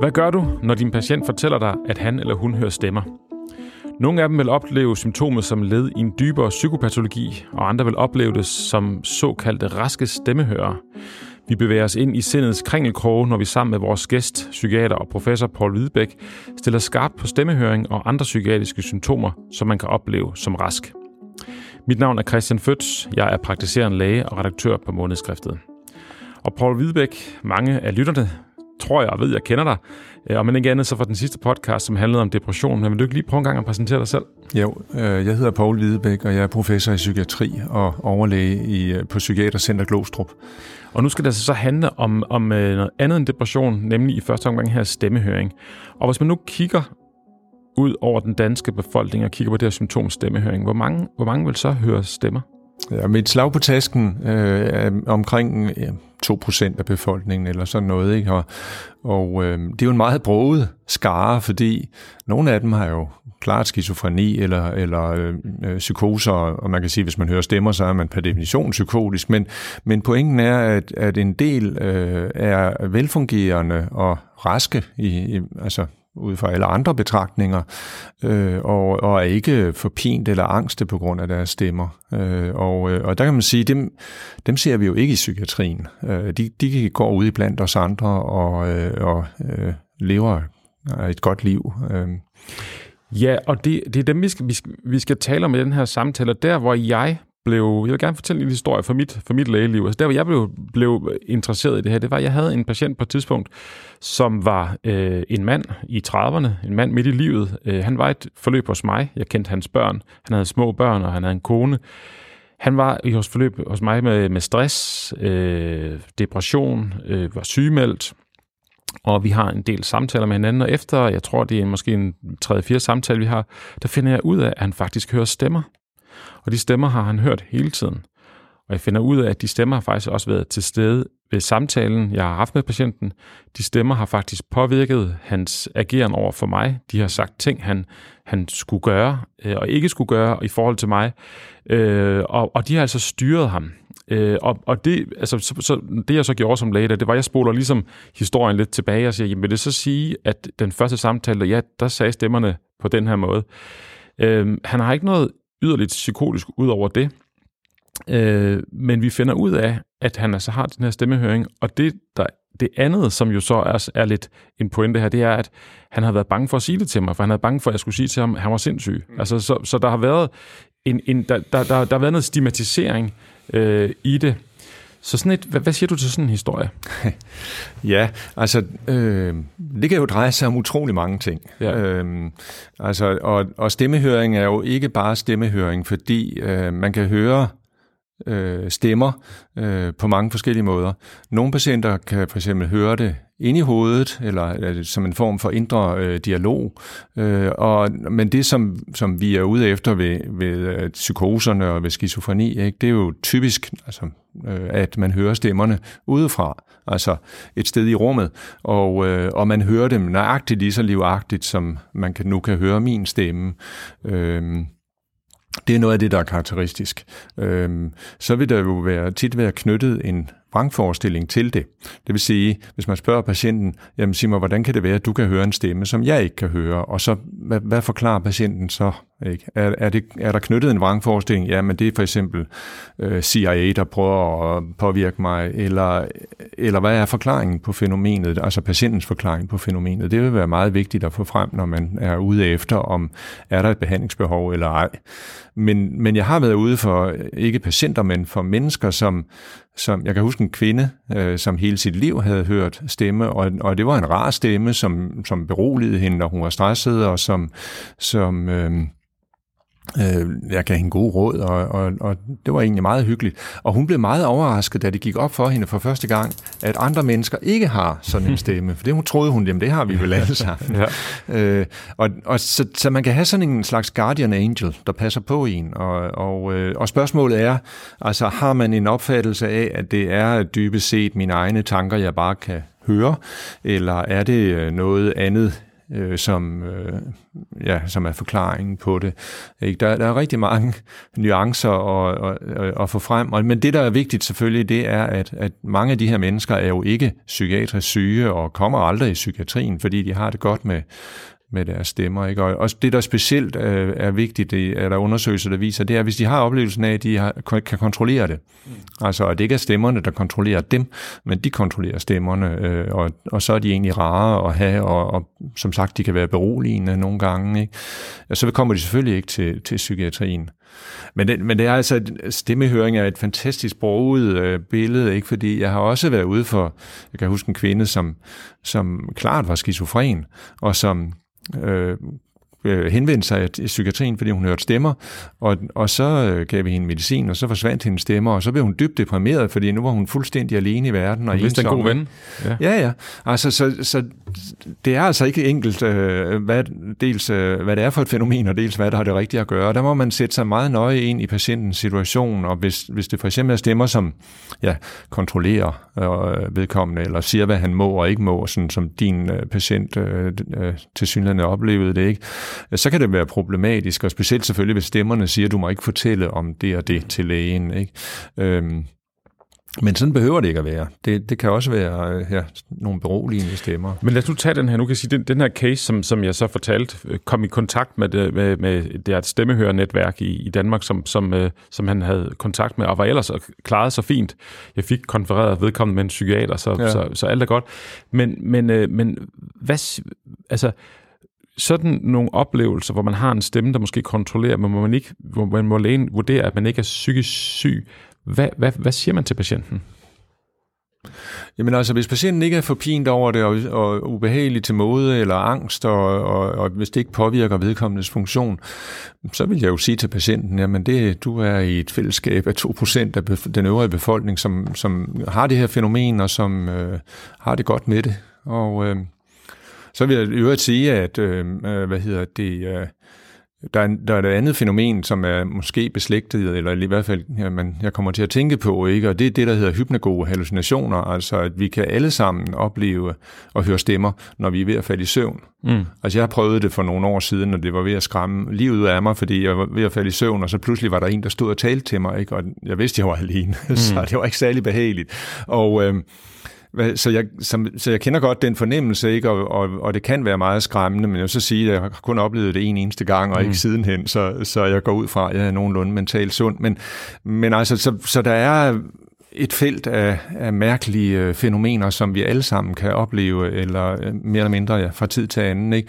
Hvad gør du, når din patient fortæller dig, at han eller hun hører stemmer? Nogle af dem vil opleve symptomet som led i en dybere psykopatologi, og andre vil opleve det som såkaldte raske stemmehører. Vi bevæger os ind i sindets kringelkroge, når vi sammen med vores gæst, psykiater og professor Paul Hvidebæk, stiller skarpt på stemmehøring og andre psykiatriske symptomer, som man kan opleve som rask. Mit navn er Christian Føds. Jeg er praktiserende læge og redaktør på Månedskriftet. Og Paul Hvidebæk, mange af lytterne tror jeg og ved, jeg kender dig. Øh, og men ikke andet så for den sidste podcast, som handlede om depression. Men vil du ikke lige prøve en gang at præsentere dig selv? Jo, øh, jeg hedder Paul Hvidebæk, og jeg er professor i psykiatri og overlæge i, øh, på Psykiatercenter Glostrup. Og nu skal det så handle om, om noget andet end depression, nemlig i første omgang her stemmehøring. Og hvis man nu kigger ud over den danske befolkning og kigger på det her symptom stemmehøring, hvor mange, hvor mange vil så høre stemmer? Ja, med et slag på tasken øh, omkring ja, 2% af befolkningen eller sådan noget. Ikke? Og, og øh, det er jo en meget broget skare, fordi nogle af dem har jo klart skizofreni eller, eller øh, psykoser, og man kan sige, at hvis man hører stemmer, så er man per definition psykotisk. Men, men pointen er, at, at en del øh, er velfungerende og raske, i, i, altså ud fra alle andre betragtninger, øh, og, og er ikke forpint eller angste på grund af deres stemmer. Øh, og, øh, og der kan man sige, dem, dem ser vi jo ikke i psykiatrien. Øh, de, de går ud i blandt os andre og, øh, og øh, lever et godt liv. Øh. Ja, og det, det er dem, vi skal, vi, skal, vi skal tale om i den her samtale. Der, hvor jeg blev, jeg vil gerne fortælle en historie fra mit, fra mit lægeliv. Altså der, hvor jeg blev, blev interesseret i det her, det var, at jeg havde en patient på et tidspunkt, som var øh, en mand i 30'erne, en mand midt i livet. Øh, han var et forløb hos mig. Jeg kendte hans børn. Han havde små børn, og han havde en kone. Han var i hos forløb hos mig med, med stress, øh, depression, øh, var sygemeldt, og vi har en del samtaler med hinanden, og efter, jeg tror, det er måske en 3-4 samtale, vi har, der finder jeg ud af, at han faktisk hører stemmer. Og de stemmer har han hørt hele tiden. Og jeg finder ud af, at de stemmer har faktisk også været til stede ved samtalen, jeg har haft med patienten. De stemmer har faktisk påvirket hans ageren over for mig. De har sagt ting, han, han skulle gøre øh, og ikke skulle gøre i forhold til mig. Øh, og, og de har altså styret ham. Øh, og, og det, altså, så, så, det, jeg så gjorde som læge, det var, at jeg spoler ligesom historien lidt tilbage og siger, jamen vil det så sige, at den første samtale, ja, der sagde stemmerne på den her måde. Øh, han har ikke noget yderligt psykotisk ud over det. Øh, men vi finder ud af, at han altså har den her stemmehøring, og det, der, det andet, som jo så er, er lidt en pointe her, det er, at han har været bange for at sige det til mig, for han havde bange for, at jeg skulle sige til ham, at han var sindssyg. Mm. Altså, så, så der har været en, en der, der, der, der har været noget stigmatisering øh, i det. Så sådan et, hvad, hvad siger du til sådan en historie? ja, altså, øh, det kan jo dreje sig om utrolig mange ting. Ja. Øh, altså, og, og stemmehøring er jo ikke bare stemmehøring, fordi øh, man kan høre øh, stemmer øh, på mange forskellige måder. Nogle patienter kan for eksempel høre det ind i hovedet, eller som en form for indre øh, dialog. Øh, og, men det, som, som vi er ude efter ved, ved øh, psykoserne og ved skizofreni, ikke, det er jo typisk, altså, øh, at man hører stemmerne udefra, altså et sted i rummet, og, øh, og man hører dem nøjagtigt lige så livagtigt, som man kan, nu kan høre min stemme. Øh, det er noget af det, der er karakteristisk. Øhm, så vil der jo være, tit være knyttet en vrangforestilling til det. Det vil sige, hvis man spørger patienten, jamen sig mig, hvordan kan det være, at du kan høre en stemme, som jeg ikke kan høre, og så, hvad, hvad forklarer patienten så? Ikke? Er, er, det, er der knyttet en vrangforestilling? Ja, men det er for eksempel øh, CIA, der prøver at påvirke mig, eller, eller hvad er forklaringen på fænomenet, altså patientens forklaring på fænomenet? Det vil være meget vigtigt at få frem, når man er ude efter, om er der et behandlingsbehov eller ej. Men, men jeg har været ude for, ikke patienter, men for mennesker, som, som jeg kan huske en kvinde, øh, som hele sit liv havde hørt stemme, og, og det var en rar stemme, som, som beroligede hende, når hun var stresset, og som, som øh, Øh, jeg gav hende gode råd, og, og, og det var egentlig meget hyggeligt. Og hun blev meget overrasket, da det gik op for hende for første gang, at andre mennesker ikke har sådan en stemme. For det hun troede hun, jamen det har vi vel alle sammen. ja. øh, og, og så, så man kan have sådan en slags guardian angel, der passer på en. Og, og, øh, og spørgsmålet er, altså har man en opfattelse af, at det er dybest set mine egne tanker, jeg bare kan høre, eller er det øh, noget andet øh, som, øh, ja, som er forklaringen på det. Ikke? Der, der er rigtig mange nuancer at, at, at få frem, og, men det, der er vigtigt selvfølgelig, det er, at, at mange af de her mennesker er jo ikke psykiatrisk syge og kommer aldrig i psykiatrien, fordi de har det godt med, med deres stemmer. Ikke? Og også det, der specielt er, øh, er vigtigt, det er der undersøgelser, der viser, det er, hvis de har oplevelsen af, at de har, kan kontrollere det. Mm. Altså, at det ikke er stemmerne, der kontrollerer dem, men de kontrollerer stemmerne, øh, og, og så er de egentlig rare at have, og, og som sagt, de kan være beroligende nogle gange. Ikke? Og så kommer de selvfølgelig ikke til, til psykiatrien. Men det, men det er altså, stemmehøring er et fantastisk broget øh, billede, ikke? fordi jeg har også været ude for, jeg kan huske en kvinde, som, som klart var skizofren, og som uh, henvendte sig i psykiatrien, fordi hun hørte stemmer, og, og så øh, gav vi hende medicin, og så forsvandt hendes stemmer, og så blev hun dybt deprimeret, fordi nu var hun fuldstændig alene i verden. Og ensom. en god ven. Ja, ja. ja. Altså, så, så det er altså ikke enkelt, øh, hvad, dels øh, hvad det er for et fænomen, og dels hvad der har det rigtige at gøre. Der må man sætte sig meget nøje ind i patientens situation, og hvis, hvis det for eksempel er stemmer, som ja, kontrollerer øh, vedkommende, eller siger, hvad han må og ikke må, sådan som din øh, patient øh, øh, til synligheden oplevede det, ikke? Så kan det være problematisk, og specielt selvfølgelig, hvis stemmerne siger, at du må ikke fortælle om det og det til lægen. Ikke? Øhm, men sådan behøver det ikke at være. Det, det kan også være ja, nogle beroligende stemmer. Men lad os nu tage den her. Nu kan jeg sige, den, den her case, som, som jeg så fortalte, øh, kom i kontakt med, det, med, med det her stemmehørernetværk i, i Danmark, som, som, øh, som han havde kontakt med, og var ellers klaret så fint. Jeg fik konfereret vedkommende med en psykiater, så, ja. så, så alt er godt. Men, men, øh, men hvad, altså, sådan nogle oplevelser, hvor man har en stemme, der måske kontrollerer, men hvor man, ikke, hvor man må lægen vurdere, at man ikke er psykisk syg, hvad, hvad, hvad siger man til patienten? Jamen altså, hvis patienten ikke er forpint over det, og, og ubehageligt til måde, eller angst, og, og, og hvis det ikke påvirker vedkommendes funktion, så vil jeg jo sige til patienten, jamen det, du er i et fællesskab af 2% af den øvrige befolkning, som, som har det her fænomen, og som øh, har det godt med det. Og øh, så vil jeg i øvrigt sige, at øh, øh, hvad hedder det, øh, der, er, der er et andet fænomen, som er måske beslægtet, eller i hvert fald, ja, man, jeg kommer til at tænke på, ikke? og det er det, der hedder hypnagoge hallucinationer, altså at vi kan alle sammen opleve og høre stemmer, når vi er ved at falde i søvn. Mm. Altså jeg har prøvet det for nogle år siden, og det var ved at skræmme livet ud af mig, fordi jeg var ved at falde i søvn, og så pludselig var der en, der stod og talte til mig, ikke? og jeg vidste, jeg var alene, mm. så det var ikke særlig behageligt. Og... Øh, så jeg, som, så jeg kender godt den fornemmelse, ikke? Og, og, og det kan være meget skræmmende, men jeg vil så sige, at jeg har kun oplevet det en eneste gang, og mm. ikke sidenhen, så, så jeg går ud fra, at jeg er nogenlunde mentalt sund. Men, men altså, så, så der er et felt af, af mærkelige øh, fænomener, som vi alle sammen kan opleve, eller øh, mere eller mindre ja, fra tid til anden. Ikke?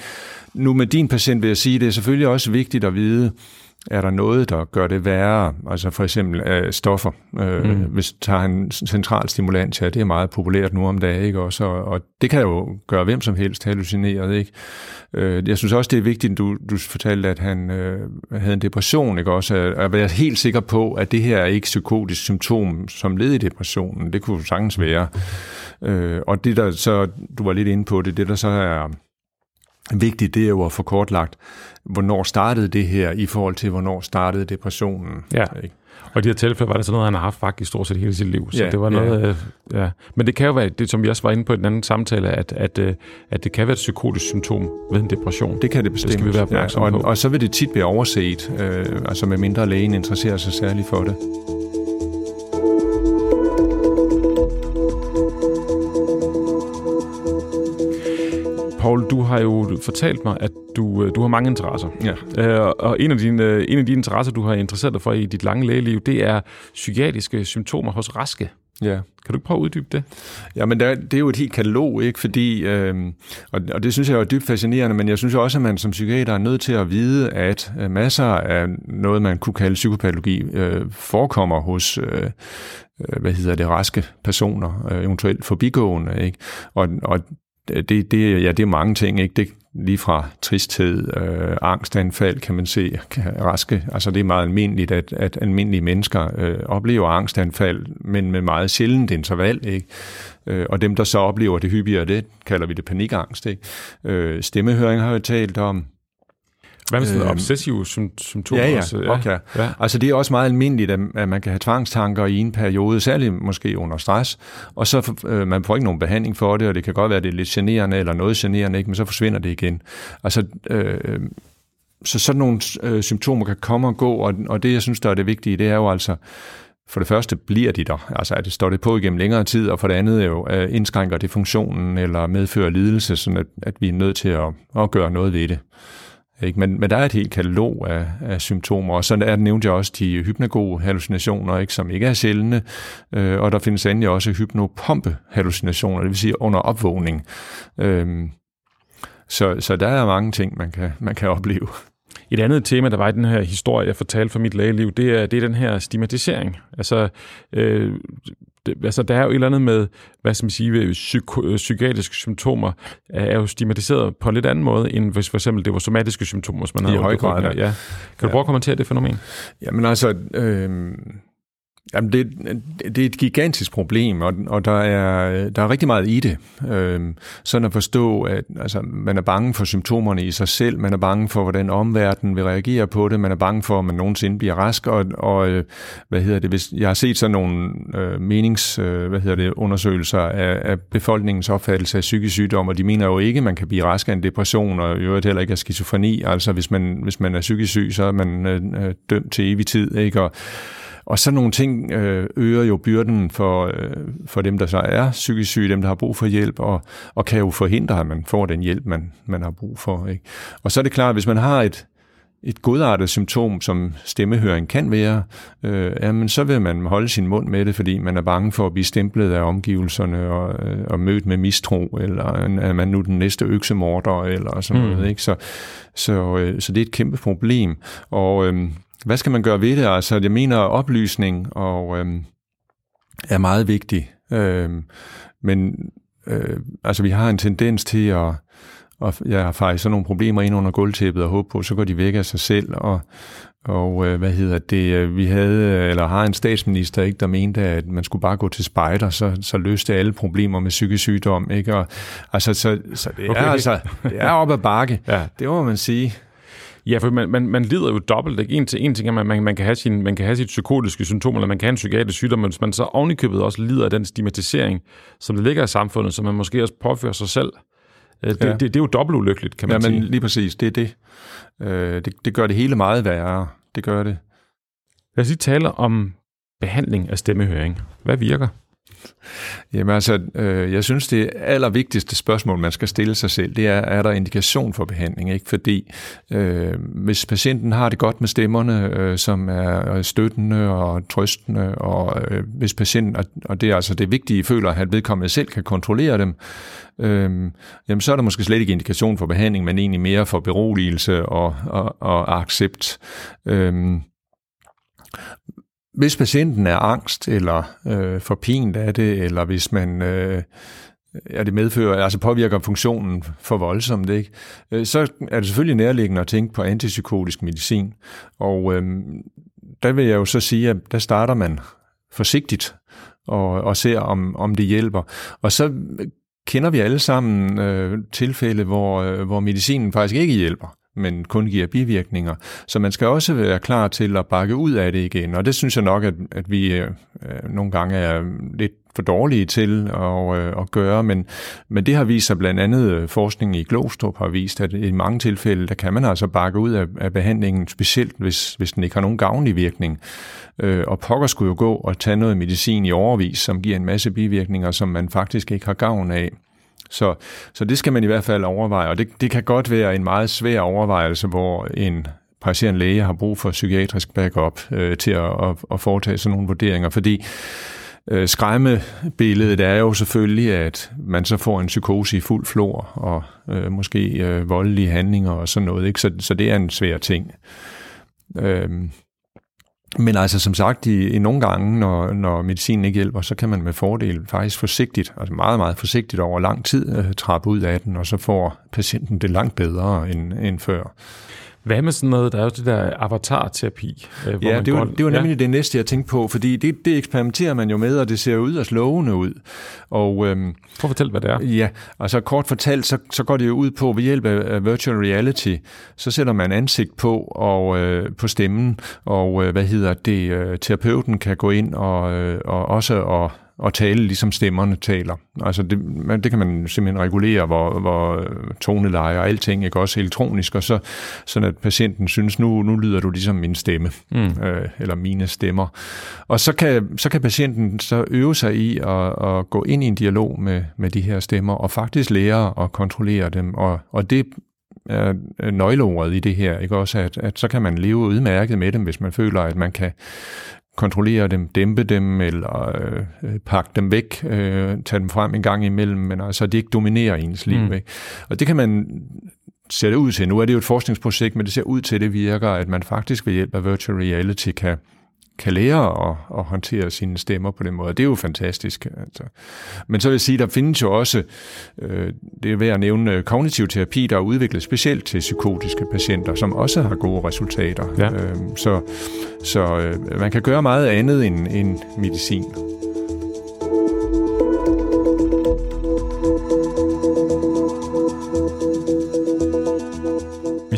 Nu med din patient vil jeg sige, at det er selvfølgelig også vigtigt at vide, er der noget, der gør det værre? Altså for eksempel øh, stoffer. Øh, mm. Hvis tager en central stimulant, ja, det er meget populært nu om dagen, ikke? Også, og, og det kan jo gøre hvem som helst hallucineret. Ikke? Øh, jeg synes også, det er vigtigt, du, du fortalte, at han øh, havde en depression, ikke? Også at være helt sikker på, at det her er ikke psykotisk symptom som led i depressionen. Det kunne sagtens være. Øh, og det der så, du var lidt inde på det, det der så er vigtigt, det er jo at få kortlagt, hvornår startede det her i forhold til, hvornår startede depressionen. Ja. Ikke? Og i de her tilfælde var det sådan noget, han har haft faktisk stort set hele sit liv. Så ja, det var noget, ja. Øh, ja. Men det kan jo være, det som vi også var inde på i den anden samtale, at, at, øh, at det kan være et psykotisk symptom ved en depression. Det kan det bestemt. Det skal vi være opmærksomme ja, og, på. Og så vil det tit blive overset, øh, altså med mindre lægen interesserer sig særligt for det. Paul, du har jo fortalt mig, at du, øh, du har mange interesser. Ja. Øh, og en af, dine, øh, en af de interesser, du har interesseret dig for i dit lange lægeliv, det er psykiatriske symptomer hos raske. Ja. Kan du ikke prøve at uddybe det? Ja, men der, det er jo et helt katalog, ikke? Fordi, øh, og, og det synes jeg er dybt fascinerende, men jeg synes også, at man som psykiater er nødt til at vide, at øh, masser af noget, man kunne kalde psykopatologi, øh, forekommer hos øh, hvad hedder det, raske personer, øh, eventuelt forbigående. Ikke? Og, og det, det, ja, det er mange ting, ikke? Det, lige fra tristhed, øh, angstanfald kan man se raske. Altså det er meget almindeligt, at, at almindelige mennesker øh, oplever angstanfald, men med meget sjældent interval. Ikke? Øh, og dem, der så oplever det hyppigere, det kalder vi det panikangst. Ikke? Øh, stemmehøring har jeg talt om. Hvad med sådan øh, obsessive symptomer? Ja, ja. Også? ja. Okay. ja. Altså det er også meget almindeligt, at man kan have tvangstanker i en periode, særligt måske under stress, og så øh, man får ikke nogen behandling for det, og det kan godt være, at det er lidt generende eller noget generende, ikke? men så forsvinder det igen. Altså, øh, så sådan nogle øh, symptomer kan komme og gå, og, og det, jeg synes, der er det vigtige, det er jo altså, for det første bliver de der, altså at det står det på igennem længere tid, og for det andet jo øh, indskrænker det funktionen eller medfører lidelse, sådan at, at vi er nødt til at, at gøre noget ved det. Ikke? Men, men der er et helt katalog af, af symptomer, og så er, nævnte jeg også de hypnago-hallucinationer, ikke, som ikke er sjældne, øh, og der findes endelig også hypnopompe-hallucinationer, det vil sige under opvågning. Øh, så, så der er mange ting, man kan, man kan opleve. Et andet tema, der var i den her historie, jeg fortalte fra mit lægeliv, det er, det er den her stigmatisering. Altså, øh, det, altså, der er jo et eller andet med, hvad skal man sige, psyko, psykiatriske symptomer, er jo stigmatiseret på en lidt anden måde, end hvis for eksempel det var somatiske symptomer, som man har. I høj grad, ja. ja. Kan du ja. prøve at kommentere det fænomen? Jamen altså, øh, Jamen det, det er et gigantisk problem, og, og der, er, der er rigtig meget i det. Øhm, sådan at forstå, at altså, man er bange for symptomerne i sig selv, man er bange for, hvordan omverdenen vil reagere på det, man er bange for, at man nogensinde bliver rask, og, og øh, hvad hedder det, hvis jeg har set sådan nogle øh, menings, øh, hvad hedder det, undersøgelser af, af befolkningens opfattelse af psykisk sygdom, og de mener jo ikke, at man kan blive rask af en depression, og i øvrigt heller ikke af skizofreni. Altså hvis man, hvis man er psykisk syg, så er man øh, øh dømt til evig tid, ikke? Og, og sådan nogle ting øh, øger jo byrden for, øh, for dem, der så er psykisk syge, dem, der har brug for hjælp, og, og kan jo forhindre, at man får den hjælp, man, man har brug for. Ikke? Og så er det klart, at hvis man har et, et godartet symptom, som stemmehøring kan være, øh, jamen, så vil man holde sin mund med det, fordi man er bange for at blive stemplet af omgivelserne og, øh, og mødt med mistro, eller er man nu den næste øksemorder, eller sådan mm. noget. Ikke? Så, så, øh, så det er et kæmpe problem. Og øh, hvad skal man gøre ved det? Altså, jeg mener, oplysning og, øh, er meget vigtig. Øh, men øh, altså, vi har en tendens til at og jeg har faktisk sådan nogle problemer ind under gulvtæppet og håbe på, så går de væk af sig selv. Og, og øh, hvad hedder det, øh, vi havde, eller har en statsminister, ikke, der mente, at man skulle bare gå til spejder, så, så løste alle problemer med psykisk sygdom. Ikke? Og, altså, så, så det, okay. er, altså, det er op ad bakke, ja. det må man sige. Ja, for man, man, man lider jo dobbelt. Ikke? En, til, en ting er, at man, man, kan have sin, man kan have sit psykotiske symptomer, eller man kan have en psykiatrisk sygdom, men hvis man så ovenikøbet også lider af den stigmatisering, som det ligger i samfundet, så man måske også påfører sig selv, øh, det, ja. det, det er jo dobbelt ulykkeligt, kan man ja, sige. men lige præcis, det er det. Øh, det. Det gør det hele meget værre. Det gør det. Lad os lige tale om behandling af stemmehøring. Hvad virker? Jamen altså, øh, jeg synes, det allervigtigste spørgsmål, man skal stille sig selv, det er, er der indikation for behandling? Ikke? Fordi øh, hvis patienten har det godt med stemmerne, øh, som er øh, støttende og trøstende, og øh, hvis patienten, og, og det er altså det vigtige, føler, at vedkommende selv kan kontrollere dem, øh, jamen så er der måske slet ikke indikation for behandling, men egentlig mere for beroligelse og, og, og accept. Øh, hvis patienten er angst eller øh, forpint af det, eller hvis man øh, er det medfører, altså påvirker funktionen for voldsomt, ikke? Øh, så er det selvfølgelig nærliggende at tænke på antipsykotisk medicin. Og øh, der vil jeg jo så sige, at der starter man forsigtigt og, og ser, om, om det hjælper. Og så kender vi alle sammen øh, tilfælde, hvor, øh, hvor medicinen faktisk ikke hjælper men kun giver bivirkninger. Så man skal også være klar til at bakke ud af det igen, og det synes jeg nok, at, at vi øh, øh nogle gange er lidt for dårlige til at, øh, at gøre, men, men det har vist sig blandt andet øh, forskning forskningen i Glostrup har vist, at i mange tilfælde, der kan man altså bakke ud af, af behandlingen, specielt hvis, hvis den ikke har nogen gavnlig virkning. Øh, og pokker skulle jo gå og tage noget medicin i overvis, som giver en masse bivirkninger, som man faktisk ikke har gavn af. Så, så det skal man i hvert fald overveje, og det, det kan godt være en meget svær overvejelse, hvor en praktiserende læge har brug for psykiatrisk backup øh, til at, at, at foretage sådan nogle vurderinger, fordi øh, skræmmebilledet er jo selvfølgelig, at man så får en psykose i fuld flor, og øh, måske øh, voldelige handlinger og sådan noget, ikke? Så, så det er en svær ting. Øh, men altså som sagt, i, i nogle gange, når, når medicinen ikke hjælper, så kan man med fordel faktisk forsigtigt, altså meget, meget forsigtigt over lang tid, øh, trappe ud af den, og så får patienten det langt bedre end, end før. Hvad med sådan noget, der er jo det der avatar-terapi? Øh, ja, det var, det var nemlig ja. det næste, jeg tænkte på, fordi det, det eksperimenterer man jo med, og det ser ud og lovende ud. Og, øhm, Prøv at fortælle, hvad det er. Ja, altså kort fortalt, så, så går det jo ud på, ved hjælp af virtual reality, så sætter man ansigt på og øh, på stemmen, og øh, hvad hedder det, øh, terapeuten kan gå ind og, øh, og også og at tale ligesom stemmerne taler. Altså det, man, det kan man simpelthen regulere, hvor, hvor toneleje og alting, ikke også elektronisk, og så sådan at patienten synes, nu, nu lyder du ligesom min stemme, mm. øh, eller mine stemmer. Og så kan, så kan patienten så øve sig i at, at gå ind i en dialog med, med de her stemmer, og faktisk lære at kontrollere dem, og, og det er nøgleordet i det her, ikke også, at, at så kan man leve udmærket med dem, hvis man føler, at man kan kontrollere dem, dæmpe dem eller øh, pakke dem væk, øh, tage dem frem en gang imellem, men altså de ikke dominerer ens liv. Mm. Ikke? Og det kan man sætte ud til. Nu er det jo et forskningsprojekt, men det ser ud til, at det virker, at man faktisk ved hjælp af virtual reality kan kan lære at, at håndtere sine stemmer på den måde. Det er jo fantastisk. Altså. Men så vil jeg sige, der findes jo også, øh, det er værd at nævne, øh, kognitiv terapi, der er udviklet specielt til psykotiske patienter, som også har gode resultater. Ja. Øh, så så øh, man kan gøre meget andet end, end medicin.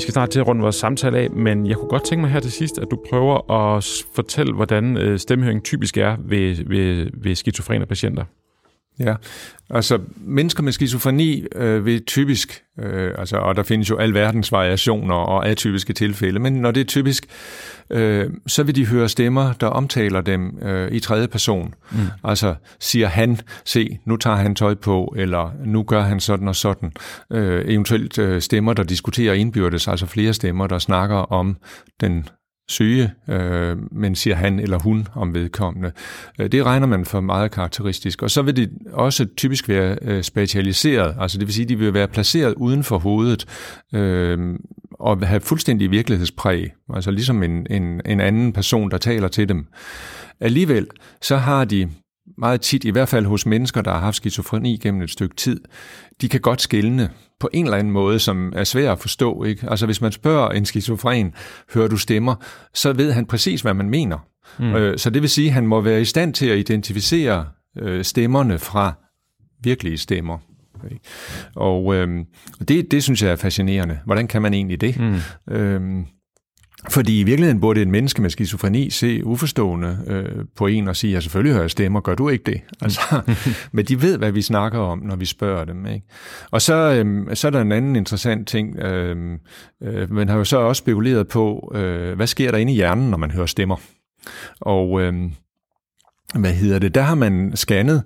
Skal snart til at runde vores samtale af, men jeg kunne godt tænke mig her til sidst, at du prøver at fortælle, hvordan øh, stemmehøring typisk er ved, ved, ved skizofrene patienter. Ja, altså mennesker med skizofreni øh, vil typisk, øh, altså, og der findes jo alverdens variationer og atypiske tilfælde, men når det er typisk, øh, så vil de høre stemmer, der omtaler dem øh, i tredje person. Mm. Altså siger han, se, nu tager han tøj på, eller nu gør han sådan og sådan. Øh, eventuelt øh, stemmer, der diskuterer indbyrdes, altså flere stemmer, der snakker om den syge, øh, men siger han eller hun om vedkommende. Øh, det regner man for meget karakteristisk. Og så vil det også typisk være øh, spatialiseret, altså det vil sige, at de vil være placeret uden for hovedet øh, og have fuldstændig virkelighedspræg, altså ligesom en, en, en anden person, der taler til dem. Alligevel så har de meget tit, i hvert fald hos mennesker, der har haft skizofreni gennem et stykke tid, de kan godt skælne på en eller anden måde, som er svær at forstå. Ikke? Altså hvis man spørger en skizofren, hører du stemmer, så ved han præcis, hvad man mener. Mm. Øh, så det vil sige, at han må være i stand til at identificere øh, stemmerne fra virkelige stemmer. Og øh, det, det synes jeg er fascinerende. Hvordan kan man egentlig det? Mm. Øh, fordi i virkeligheden burde et menneske med skizofreni se uforstående øh, på en og sige, ja selvfølgelig hører jeg stemmer, gør du ikke det? Altså, men de ved, hvad vi snakker om, når vi spørger dem. Ikke? Og så, øh, så er der en anden interessant ting. Øh, øh, man har jo så også spekuleret på, øh, hvad sker der inde i hjernen, når man hører stemmer? Og øh, hvad hedder det? Der har man scannet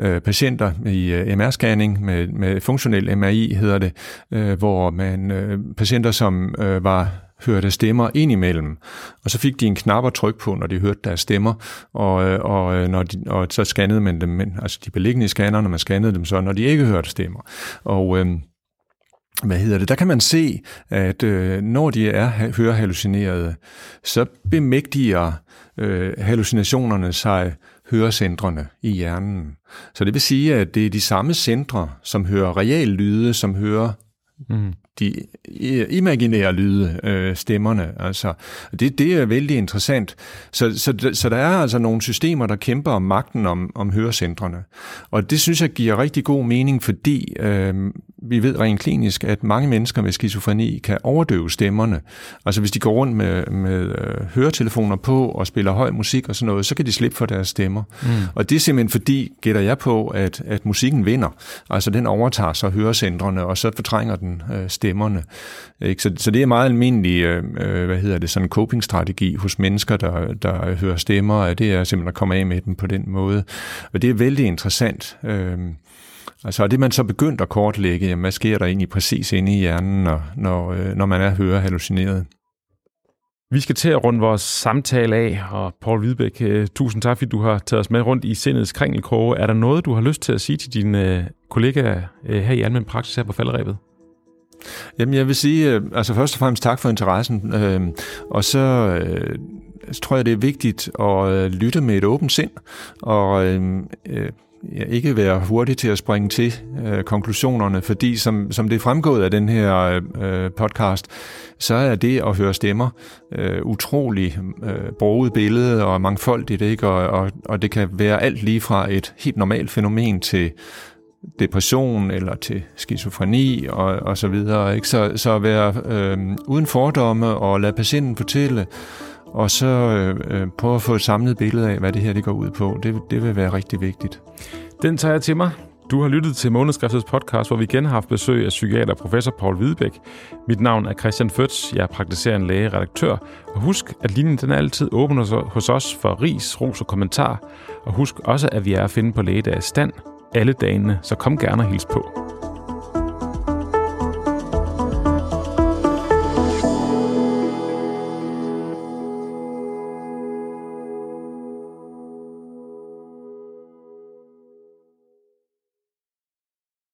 øh, patienter i øh, MR-scanning med, med funktionel MRI, hedder det, øh, hvor man øh, patienter, som øh, var hørte stemmer ind imellem. Og så fik de en knap at trykke på, når de hørte deres stemmer, og, øh, og, øh, når de, og så scannede man dem, altså de beliggende i scannerne, man scannede dem så, når de ikke hørte stemmer. Og øh, hvad hedder det, der kan man se, at øh, når de er hørehallucinerede, så bemægtiger øh, hallucinationerne sig hørecentrene i hjernen. Så det vil sige, at det er de samme centre, som hører real lyde, som hører mm de imaginære lyde, øh, stemmerne. Altså, det, det er vældig interessant. Så, så, så der er altså nogle systemer, der kæmper om magten om, om hørecentrene. Og det synes jeg giver rigtig god mening, fordi øh, vi ved rent klinisk, at mange mennesker med skizofreni kan overdøve stemmerne. Altså hvis de går rundt med, med øh, høretelefoner på og spiller høj musik og sådan noget, så kan de slippe for deres stemmer. Mm. Og det er simpelthen fordi, gætter jeg på, at, at musikken vinder. Altså den overtager så hørecentrene, og så fortrænger den øh, stemmerne. Ikke? Så, så det er meget almindelig, øh, øh hvad hedder det, sådan coping-strategi hos mennesker, der, der hører stemmer, at det er simpelthen at komme af med dem på den måde. Og det er vældig interessant. Øh, Altså og det man så begyndt at kortlægge, jamen, hvad sker der egentlig præcis inde i hjernen, når, når, øh, når man er hørehallucineret? Vi skal til at runde vores samtale af, og Paul Hvidbæk, øh, tusind tak, fordi du har taget os med rundt i sindets kringelkroge. Er der noget, du har lyst til at sige til dine øh, kollegaer her i Almen Praksis her på Falderæbet? Jamen, jeg vil sige, øh, altså først og fremmest tak for interessen, øh, og så øh, tror jeg, det er vigtigt at øh, lytte med et åbent sind, og øh, øh, ja, ikke være hurtig til at springe til øh, konklusionerne, fordi som, som det er fremgået af den her øh, podcast, så er det at høre stemmer øh, utrolig øh, bruget billede og mangfoldigt, ikke? Og, og, og det kan være alt lige fra et helt normalt fænomen til depression eller til skizofreni og, og så videre. Ikke? Så, så at være øh, uden fordomme og lade patienten fortælle, og så øh, øh, prøve at få et samlet billede af, hvad det her det går ud på. Det, det vil være rigtig vigtigt. Den tager jeg til mig. Du har lyttet til Månedskriftets podcast, hvor vi igen har haft besøg af psykiater professor Paul Hvidebæk. Mit navn er Christian Føds, jeg er praktiserende læge redaktør. Og husk, at linjen den er altid åben hos os for ris, ros og kommentar. Og husk også, at vi er at finde på lægedag stand alle dagene, så kom gerne og hils på.